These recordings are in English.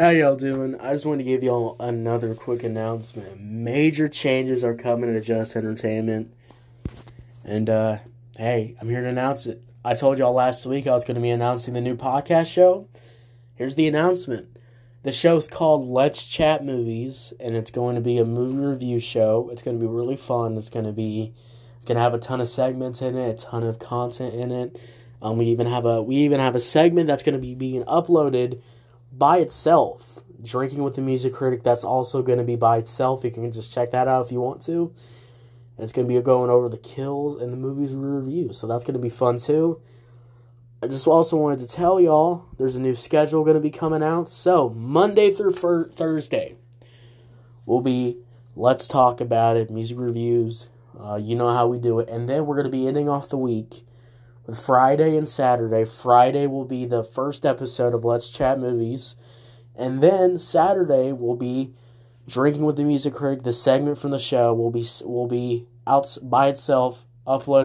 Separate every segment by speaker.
Speaker 1: How y'all doing? I just want to give y'all another quick announcement. Major changes are coming to Just Entertainment. And uh hey, I'm here to announce it. I told y'all last week I was going to be announcing the new podcast show. Here's the announcement. The show's called Let's Chat Movies and it's going to be a movie review show. It's going to be really fun. It's going to be it's going to have a ton of segments in it, a ton of content in it. Um, we even have a we even have a segment that's going to be being uploaded by itself. Drinking with the Music Critic, that's also going to be by itself. You can just check that out if you want to. It's going to be going over the kills and the movies we review. So that's going to be fun too. I just also wanted to tell y'all there's a new schedule going to be coming out. So Monday through fir- Thursday will be Let's Talk About It, music reviews. Uh, you know how we do it. And then we're going to be ending off the week Friday and Saturday. Friday will be the first episode of Let's Chat Movies. And then Saturday will be Drinking with the Music Critic. The segment from the show will be will be out by itself, uploaded.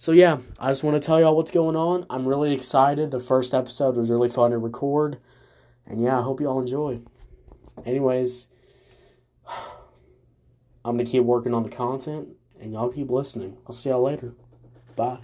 Speaker 1: So yeah, I just want to tell y'all what's going on. I'm really excited. The first episode was really fun to record. And yeah, I hope y'all enjoy. Anyways, I'm going to keep working on the content and y'all keep listening. I'll see y'all later. Bye.